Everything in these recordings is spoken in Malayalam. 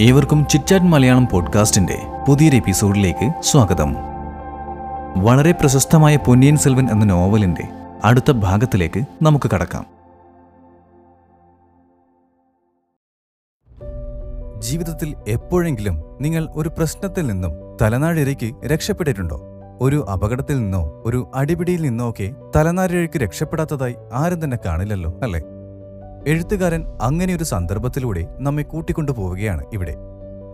ഏവർക്കും ചിറ്റാറ്റ് മലയാളം പോഡ്കാസ്റ്റിന്റെ പുതിയൊരു എപ്പിസോഡിലേക്ക് സ്വാഗതം. വളരെ പ്രശസ്തമായ പൊന്നിയൻ സെൽവൻ എന്ന നോവലിന്റെ അടുത്ത ഭാഗത്തിലേക്ക് നമുക്ക് കടക്കാം. ജീവിതത്തിൽ എപ്പോഴെങ്കിലും നിങ്ങൾ ഒരു പ്രശ്നത്തിൽ നിന്നും തലനാഴിരയ്ക്ക് രക്ഷപ്പെട്ടിട്ടുണ്ടോ? ഒരു അപകടത്തിൽ നിന്നോ ഒരു അടിപിടിയിൽ നിന്നോ ഒക്കെ തലനാരിഴയ്ക്ക് രക്ഷപ്പെടാത്തതായി ആരും തന്നെ കാണില്ലല്ലോ അല്ലേ? എഴുത്തുകാരൻ അങ്ങനെ ഒരു സന്ദർഭത്തിലൂടെ നമ്മെ കൂട്ടിക്കൊണ്ടുപോവുകയാണ് ഇവിടെ.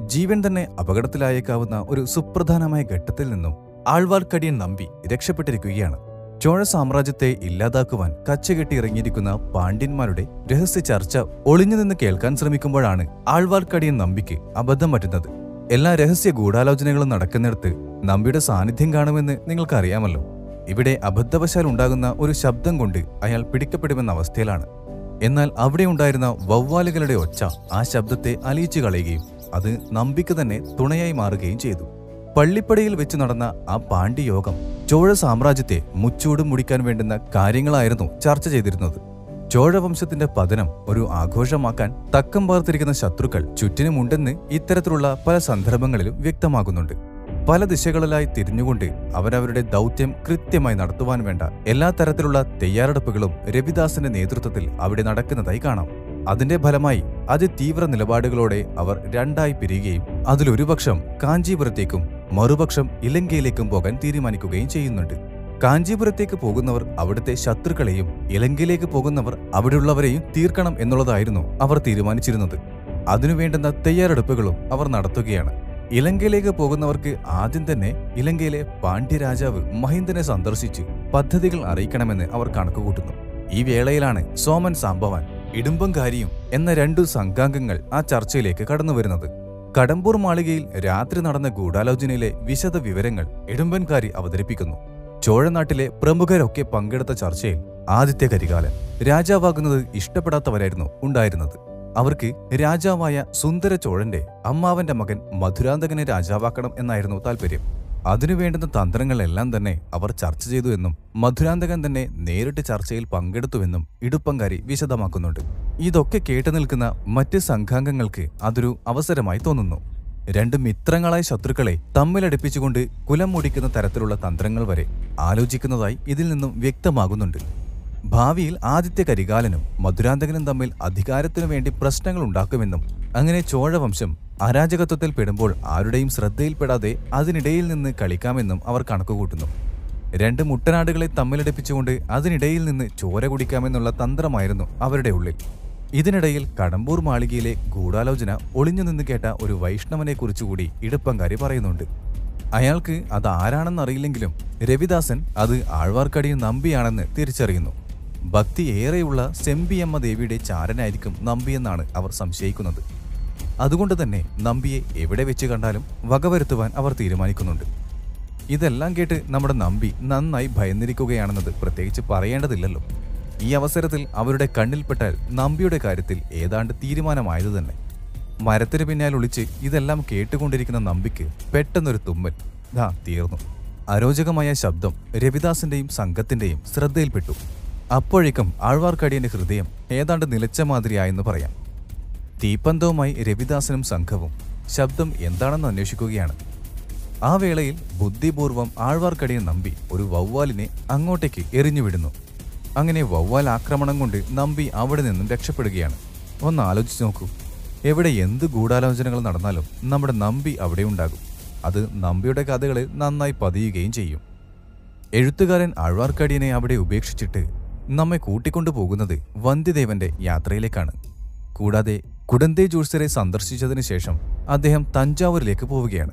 ജീവൻ തന്നെ അപകടത്തിലായേക്കാവുന്ന ഒരു സുപ്രധാനമായ ഘട്ടത്തിൽ നിന്നും ആൾവാർക്കടിയൻ നമ്പി രക്ഷപ്പെട്ടിരിക്കുകയാണ്. ചോഴ സാമ്രാജ്യത്തെ ഇല്ലാതാക്കുവാൻ കച്ചകെട്ടി ഇറങ്ങിയിരിക്കുന്ന പാണ്ഡ്യന്മാരുടെ രഹസ്യ ചർച്ച ഒളിഞ്ഞു നിന്ന് കേൾക്കാൻ ശ്രമിക്കുമ്പോഴാണ് ആൾവാർക്കടിയൻ നമ്പിക്ക് അബദ്ധം പറ്റുന്നത്. എല്ലാ രഹസ്യ ഗൂഢാലോചനകളും നടക്കുന്നിടത്ത് നമ്പിയുടെ സാന്നിധ്യം കാണുമെന്ന് നിങ്ങൾക്കറിയാമല്ലോ. ഇവിടെ അബദ്ധവശാൽ ഉണ്ടാകുന്ന ഒരു ശബ്ദം കൊണ്ട് അയാൾ പിടിക്കപ്പെടുമെന്ന അവസ്ഥയിലാണ്. എന്നാൽ അവിടെ ഉണ്ടായിരുന്ന വവ്വാലുകളുടെ ഒച്ച ആ ശബ്ദത്തെ അലിയിച്ചു കളയുകയും അത് നമ്പിക്ക് തന്നെ തുണയായി മാറുകയും ചെയ്തു. പള്ളിപ്പടിയിൽ വെച്ച് നടന്ന ആ പാണ്ഡ്യയോഗം ചോഴ സാമ്രാജ്യത്തെ മുച്ചൂടും മുടിക്കാൻ വേണ്ടുന്ന കാര്യങ്ങളായിരുന്നു ചർച്ച ചെയ്തിരുന്നത്. ചോഴവംശത്തിന്റെ പതനം ഒരു ആഘോഷമാക്കാൻ തക്കം പാർത്തിരിക്കുന്ന ശത്രുക്കൾ ചുറ്റിനുമുണ്ടെന്ന് ഇത്തരത്തിലുള്ള പല സന്ദർഭങ്ങളിലും വ്യക്തമാകുന്നുണ്ട് പല ദിശകളിലായി തിരിഞ്ഞുകൊണ്ട് അവരവരുടെ ദൗത്യം കൃത്യമായി നടത്തുവാൻ വേണ്ട എല്ലാ തരത്തിലുള്ള തയ്യാറെടുപ്പുകളും രവിദാസിന്റെ നേതൃത്വത്തിൽ അവിടെ നടക്കുന്നതായി കാണാം. അതിന്റെ ഫലമായി അതിതീവ്ര നിലപാടുകളോടെ അവർ രണ്ടായി പിരിയുകയും അതിലൊരുപക്ഷം കാഞ്ചീപുരത്തേക്കും മറുപക്ഷം ഇലങ്കയിലേക്കും പോകാൻ തീരുമാനിക്കുകയും ചെയ്യുന്നുണ്ട്. കാഞ്ചീപുരത്തേക്ക് പോകുന്നവർ അവിടുത്തെ ശത്രുക്കളെയും ഇലങ്കയിലേക്ക് പോകുന്നവർ അവിടെയുള്ളവരെയും തീർക്കണം എന്നുള്ളതായിരുന്നു അവർ തീരുമാനിച്ചിരുന്നത്. അതിനുവേണ്ടുന്ന തയ്യാറെടുപ്പുകളും അവർ നടത്തുകയാണ്. ഇലങ്കയിലേക്ക് പോകുന്നവർക്ക് ആദ്യം തന്നെ ഇലങ്കയിലെ പാണ്ഡ്യരാജാവ് മഹിന്ദനെ സന്ദർശിച്ച് പദ്ധതികൾ അറിയിക്കണമെന്ന് അവർ കണക്കുകൂട്ടുന്നു ഈ വേളയിലാണ് സോമൻ സാംബവാൻ ഇടുമ്പങ്കാരിയും എന്ന രണ്ടു സംഘാംഗങ്ങൾ ആ ചർച്ചയിലേക്ക് കടന്നുവരുന്നത്. കടമ്പൂർ മാളികയിൽ രാത്രി നടന്ന ഗൂഢാലോചനയിലെ വിശദ വിവരങ്ങൾ ഇടുമ്പൻകാരി അവതരിപ്പിക്കുന്നു. ചോഴനാട്ടിലെ പ്രമുഖരൊക്കെ പങ്കെടുത്ത ചർച്ചയിൽ ആദിത്യ കരികാലൻ രാജാവാകുന്നത് ഇഷ്ടപ്പെടാത്തവരായിരുന്നു ഉണ്ടായിരുന്നത്. അവർക്ക് രാജാവായ സുന്ദരചോഴന്റെ അമ്മാവന്റെ മകൻ മധുരാന്തകനെ രാജാവാക്കണം എന്നായിരുന്നു താല്പര്യം അതിനുവേണ്ടുന്ന തന്ത്രങ്ങളെല്ലാം തന്നെ അവർ ചർച്ച ചെയ്തു എന്നും മധുരാന്തകൻ തന്നെ നേരിട്ട് ചർച്ചയിൽ പങ്കെടുത്തുവെന്നും ഇടുപ്പങ്കാരി വിശദമാക്കുന്നുണ്ട്. ഇതൊക്കെ കേട്ടു നിൽക്കുന്ന മറ്റ് സംഘാംഗങ്ങൾക്ക് അതൊരു അവസരമായി തോന്നുന്നു. രണ്ട് മിത്രങ്ങളായ ശത്രുക്കളെ തമ്മിലടിപ്പിച്ചുകൊണ്ട് കുലം മുടിക്കുന്ന തരത്തിലുള്ള തന്ത്രങ്ങൾ വരെ ആലോചിക്കുന്നതായി ഇതിൽ നിന്നും വ്യക്തമാകുന്നുണ്ട്. ഭാവിയിൽ ആദിത്യ കരികാലനും മധുരാന്തകനും തമ്മിൽ അധികാരത്തിനു വേണ്ടി പ്രശ്നങ്ങൾ ഉണ്ടാക്കുമെന്നും അങ്ങനെ ചോഴവംശം അരാജകത്വത്തിൽ പെടുമ്പോൾ ആരുടെയും ശ്രദ്ധയിൽപ്പെടാതെ അതിനിടയിൽ നിന്ന് കളിക്കാമെന്നും അവർ കണക്കുകൂട്ടുന്നു. രണ്ട് മുട്ടനാടുകളെ തമ്മിലടിപ്പിച്ചുകൊണ്ട് അതിനിടയിൽ നിന്ന് ചോര കുടിക്കാമെന്നുള്ള തന്ത്രമായിരുന്നു അവരുടെ ഉള്ളിൽ. ഇതിനിടയിൽ കടമ്പൂർ മാളികയിലെ ഗൂഢാലോചന ഒളിഞ്ഞു നിന്ന് കേട്ട ഒരു വൈഷ്ണവനെ കുറിച്ചുകൂടി ഇടുപ്പങ്കാരി പറയുന്നുണ്ട്. അയാൾക്ക് അത് ആരാണെന്നറിയില്ലെങ്കിലും രവിദാസൻ അത് ആഴ്വാർക്കടിയും നമ്പിയാണെന്ന് തിരിച്ചറിയുന്നു. ഭക്തി ഏറെയുള്ള സെമ്പിയമ്മ ദേവിയുടെ ചാരനായിരിക്കും നമ്പിയെന്നാണ് അവർ സംശയിക്കുന്നത്. അതുകൊണ്ട് തന്നെ നമ്പിയെ എവിടെ വെച്ച് കണ്ടാലും വകവരുത്തുവാൻ അവർ തീരുമാനിക്കുന്നുണ്ട്. ഇതെല്ലാം കേട്ട് നമ്മുടെ നമ്പി നന്നായി ഭയന്നിരിക്കുകയാണെന്നത് പ്രത്യേകിച്ച് പറയേണ്ടതില്ലല്ലോ. ഈ അവസരത്തിൽ അവരുടെ കണ്ണിൽപ്പെട്ടാൽ നമ്പിയുടെ കാര്യത്തിൽ ഏതാണ്ട് തീരുമാനമായത് തന്നെ. മരത്തിന് പിന്നാലെ ഒളിച്ച് ഇതെല്ലാം കേട്ടുകൊണ്ടിരിക്കുന്ന നമ്പിക്ക് പെട്ടെന്നൊരു തുമ്മൽ ദാ തീർന്നു. അരോചകമായ ശബ്ദം രവിദാസിന്റെയും സംഘത്തിന്റെയും ശ്രദ്ധയിൽപ്പെട്ടു. അപ്പോഴേക്കും ആഴ്വാർക്കടിയന്റെ ഹൃദയം ഏതാണ്ട് നിലച്ച മാതിരിയായെന്ന് പറയാം. തീപ്പന്തവുമായി രവിദാസനും സംഘവും ശബ്ദം എന്താണെന്ന് അന്വേഷിക്കുകയാണ്. ആ വേളയിൽ ബുദ്ധിപൂർവം ആഴ്വാർക്കടിയെ നമ്പി ഒരു വവ്വാലിനെ അങ്ങോട്ടേക്ക് എറിഞ്ഞുവിടുന്നു. അങ്ങനെ വവ്വാൽ ആക്രമണം കൊണ്ട് നമ്പി അവിടെ നിന്നും രക്ഷപ്പെടുകയാണ്. ഒന്ന് ആലോചിച്ച് നോക്കൂ. എവിടെ എന്ത് ഗൂഢാലോചനകൾ നടന്നാലും നമ്മുടെ നമ്പി അവിടെ ഉണ്ടാകും. അത് നമ്പിയുടെ കഥകളിൽ നന്നായി പതിയുകയും ചെയ്യും. എഴുത്തുകാരൻ ആഴ്വാർക്കടിയനെ അവിടെ ഉപേക്ഷിച്ചിട്ട് നമ്മെ കൂട്ടിക്കൊണ്ടു പോകുന്നത് വന്ധ്യദേവന്റെ യാത്രയിലേക്കാണ്. കൂടാതെ കുടന്തേ ജോഴ്സറെ സന്ദർശിച്ചതിനു ശേഷം അദ്ദേഹം തഞ്ചാവൂരിലേക്ക് പോവുകയാണ്.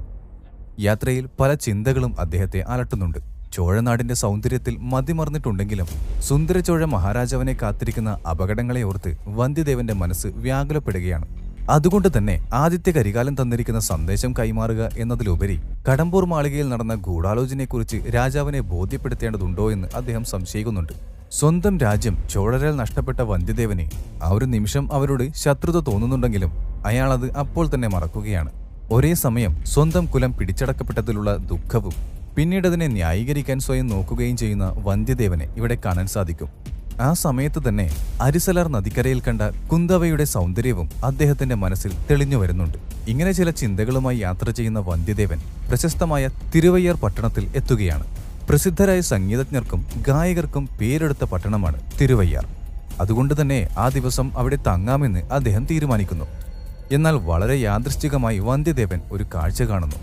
യാത്രയിൽ പല ചിന്തകളും അദ്ദേഹത്തെ അലട്ടുന്നുണ്ട്. ചോഴനാടിന്റെ സൗന്ദര്യത്തിൽ മതിമറന്നിട്ടുണ്ടെങ്കിലും സുന്ദരചോഴ മഹാരാജാവിനെ കാത്തിരിക്കുന്ന അപകടങ്ങളെ ഓർത്ത് വന്ധ്യദേവന്റെ മനസ്സ് വ്യാകുലപ്പെടുകയാണ്. അതുകൊണ്ട് തന്നെ ആദിത്യ കരികാലം തന്നിരിക്കുന്ന സന്ദേശം കൈമാറുക എന്നതിലുപരി കടമ്പൂർ മാളികയിൽ നടന്ന ഗൂഢാലോചനയെക്കുറിച്ച് രാജാവിനെ ബോധ്യപ്പെടുത്തേണ്ടതുണ്ടോ എന്ന് അദ്ദേഹം സംശയിക്കുന്നുണ്ട്. സ്വന്തം രാജ്യം ചോഴരാൽ നഷ്ടപ്പെട്ട വന്ധ്യദേവനെ ആ ഒരു നിമിഷം അവരോട് ശത്രുത തോന്നുന്നുണ്ടെങ്കിലും അയാളത് അപ്പോൾ തന്നെ മറക്കുകയാണ്. ഒരേ സമയം സ്വന്തം കുലം പിടിച്ചടക്കപ്പെട്ടതിലുള്ള ദുഃഖവും പിന്നീട് അതിനെ ന്യായീകരിക്കാൻ സ്വയം നോക്കുകയും ചെയ്യുന്ന വന്ധ്യദേവനെ ഇവിടെ കാണാൻ സാധിക്കും. ആ സമയത്ത് തന്നെ അരിസലാർ നദിക്കരയിൽ കണ്ട കുന്തവയുടെ സൗന്ദര്യവും അദ്ദേഹത്തിന്റെ മനസ്സിൽ തെളിഞ്ഞു വരുന്നുണ്ട്. ഇങ്ങനെ ചില ചിന്തകളുമായി യാത്ര ചെയ്യുന്ന വന്ധ്യദേവൻ പ്രശസ്തമായ തിരുവയ്യാർ പട്ടണത്തിൽ എത്തുകയാണ്. പ്രസിദ്ധരായ സംഗീതജ്ഞർക്കും ഗായകർക്കും പേരെടുത്ത പട്ടണമാണ് തിരുവയ്യാർ. അതുകൊണ്ട് തന്നെ ആ ദിവസം അവിടെ തങ്ങാമെന്ന് അദ്ദേഹം തീരുമാനിക്കുന്നു. എന്നാൽ വളരെ യാദൃശ്ചികമായി വന്ധ്യദേവൻ ഒരു കാഴ്ച കാണുന്നു.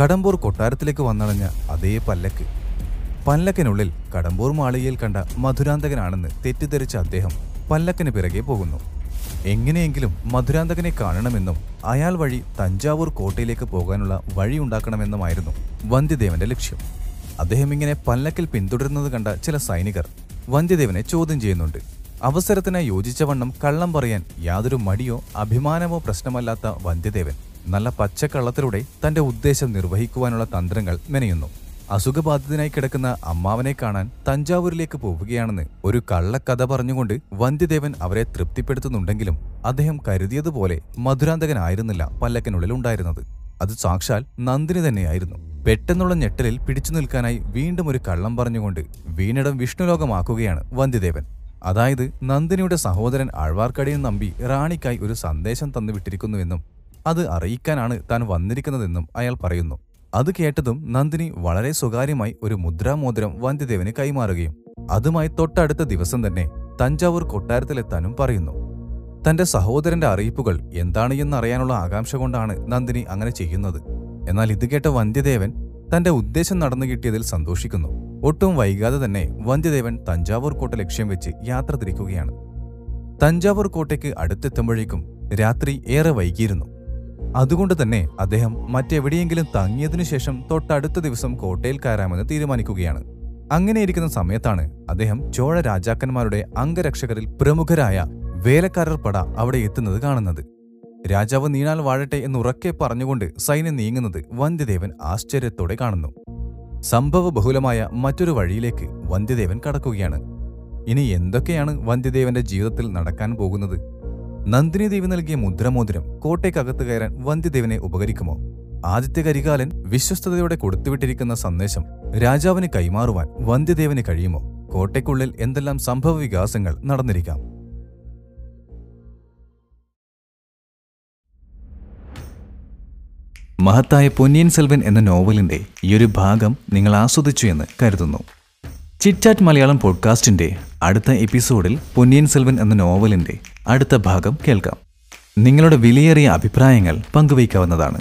കടമ്പൂർ കൊട്ടാരത്തിലേക്ക് വന്നണഞ്ഞ അതേ പല്ലക്ക്. പല്ലക്കിനുള്ളിൽ കടമ്പൂർ മാളികയിൽ കണ്ട മധുരാന്തകനാണെന്ന് തെറ്റിദ്ധരിച്ച അദ്ദേഹം പല്ലക്കിന് പിറകെ പോകുന്നു. എങ്ങനെയെങ്കിലും മധുരാന്തകനെ കാണണമെന്നും അയാൾ വഴി തഞ്ചാവൂർ കോട്ടയിലേക്ക് പോകാനുള്ള വഴിയുണ്ടാക്കണമെന്നുമായിരുന്നു വന്ധ്യദേവന്റെ ലക്ഷ്യം. അദ്ദേഹം ഇങ്ങനെ പല്ലക്കിൽ പിന്തുടരുന്നത് കണ്ട ചില സൈനികർ വന്ധ്യദേവനെ ചോദ്യം ചെയ്യുന്നുണ്ട്. അവസരത്തിന് യോജിച്ചവണ്ണം കള്ളം പറയാൻ യാതൊരു മടിയോ അഭിമാനമോ പ്രശ്നമല്ലാത്ത വന്ധ്യദേവൻ നല്ല പച്ചക്കള്ളത്തിലൂടെ തന്റെ ഉദ്ദേശം നിർവഹിക്കുവാനുള്ള തന്ത്രങ്ങൾ മെനയുന്നു. അസുഖബാധിതനായി കിടക്കുന്ന അമ്മാവനെ കാണാൻ തഞ്ചാവൂരിലേക്ക് പോവുകയാണെന്ന് ഒരു കള്ളക്കഥ പറഞ്ഞുകൊണ്ട് വന്ധ്യദേവൻ അവരെ തൃപ്തിപ്പെടുത്തുന്നുണ്ടെങ്കിലും അദ്ദേഹം കരുതിയതുപോലെ മധുരാന്തകനായിരുന്നില്ല പല്ലക്കനുള്ളിൽ ഉണ്ടായിരുന്നത്. അത് സാക്ഷാൽ നന്ദിനി തന്നെയായിരുന്നു. പെട്ടെന്നുള്ള ഞെട്ടലിൽ പിടിച്ചു നിൽക്കാനായി വീണ്ടും ഒരു കള്ളം പറഞ്ഞുകൊണ്ട് വീണിടം വിഷ്ണുലോകമാക്കുകയാണ് വന്ധ്യദേവൻ. അതായത് നന്ദിനിയുടെ സഹോദരൻ ആഴ്വാർക്കടിയൻ നമ്പി റാണിക്കായി ഒരു സന്ദേശം തന്നുവിട്ടിരിക്കുന്നുവെന്നും അത് അറിയിക്കാനാണ് താൻ വന്നിരിക്കുന്നതെന്നും അയാൾ പറയുന്നു. അത് കേട്ടതും നന്ദിനി വളരെ സ്വകാര്യമായി ഒരു മുദ്രാമോതിരം വന്ധ്യദേവന് കൈമാറുകയും അതുമായി തൊട്ടടുത്ത ദിവസം തന്നെ തഞ്ചാവൂർ കൊട്ടാരത്തിലെത്താനും പറയുന്നു. തന്റെ സഹോദരന്റെ അറിയിപ്പുകൾ എന്താണ് എന്നറിയാനുള്ള ആകാംക്ഷ കൊണ്ടാണ് നന്ദിനി അങ്ങനെ ചെയ്യുന്നത്. എന്നാൽ ഇത് കേട്ട വന്ധ്യദേവൻ തന്റെ ഉദ്ദേശം നടന്നു കിട്ടിയതിൽ സന്തോഷിക്കുന്നു. ഒട്ടും വൈകാതെ തന്നെ വന്ധ്യദേവൻ തഞ്ചാവൂർ കോട്ട ലക്ഷ്യം വെച്ച് യാത്ര തിരിക്കുകയാണ്. തഞ്ചാവൂർ കോട്ടയ്ക്ക് അടുത്തെത്തുമ്പോഴേക്കും രാത്രി ഏറെ വൈകിയിരുന്നു. അതുകൊണ്ട് തന്നെ അദ്ദേഹം മറ്റെവിടെയെങ്കിലും തങ്ങിയതിനു ശേഷം തൊട്ടടുത്ത ദിവസം കോട്ടയിൽ കയറാമെന്ന് തീരുമാനിക്കുകയാണ്. അങ്ങനെയിരിക്കുന്ന സമയത്താണ് അദ്ദേഹം ചോഴ രാജാക്കന്മാരുടെ അംഗരക്ഷകരിൽ പ്രമുഖരായ വേലക്കാരർ പട അവിടെ എത്തുന്നത് കാണുന്നത്. രാജാവ് നീണാൽ വാഴട്ടെ എന്ന് എന്നുറക്കെ പറഞ്ഞുകൊണ്ട് സൈന്യം നീങ്ങുന്നത് വന്ധ്യദേവൻ ആശ്ചര്യത്തോടെ കാണുന്നു. സംഭവ ബഹുലമായ മറ്റൊരു വഴിയിലേക്ക് വന്ധ്യദേവൻ കടക്കുകയാണ്. ഇനി എന്തൊക്കെയാണ് വന്ധ്യദേവന്റെ ജീവിതത്തിൽ നടക്കാൻ പോകുന്നത്? നന്ദിനി ദേവി നൽകിയ മുദ്രമോതിരം കോട്ടയ്ക്കകത്ത് കയറാൻ വന്ധ്യദേവനെ ഉപകരിക്കുമോ? ആദിത്യ കരികാലൻ വിശ്വസ്തയോടെ കൊടുത്തുവിട്ടിരിക്കുന്ന സന്ദേശം രാജാവിന് കൈമാറുവാൻ വന്ധ്യദേവന് കഴിയുമോ? കോട്ടയ്ക്കുള്ളിൽ എന്തെല്ലാം സംഭവ വികാസങ്ങൾ നടന്നിരിക്കാം? മഹത്തായ പൊന്നിയൻ സെൽവൻ എന്ന നോവലിന്റെ ഈ ഒരു ഭാഗം നിങ്ങൾ ആസ്വദിച്ചു എന്ന് കരുതുന്നു. ചിറ്റാറ്റ് മലയാളം പോഡ്കാസ്റ്റിന്റെ അടുത്ത എപ്പിസോഡിൽ പൊന്നിയൻ സെൽവൻ എന്ന നോവലിന്റെ അടുത്ത ഭാഗം കേൾക്കാം. നിങ്ങളുടെ വിലയേറിയ അഭിപ്രായങ്ങൾ പങ്കുവയ്ക്കാവുന്നതാണ്.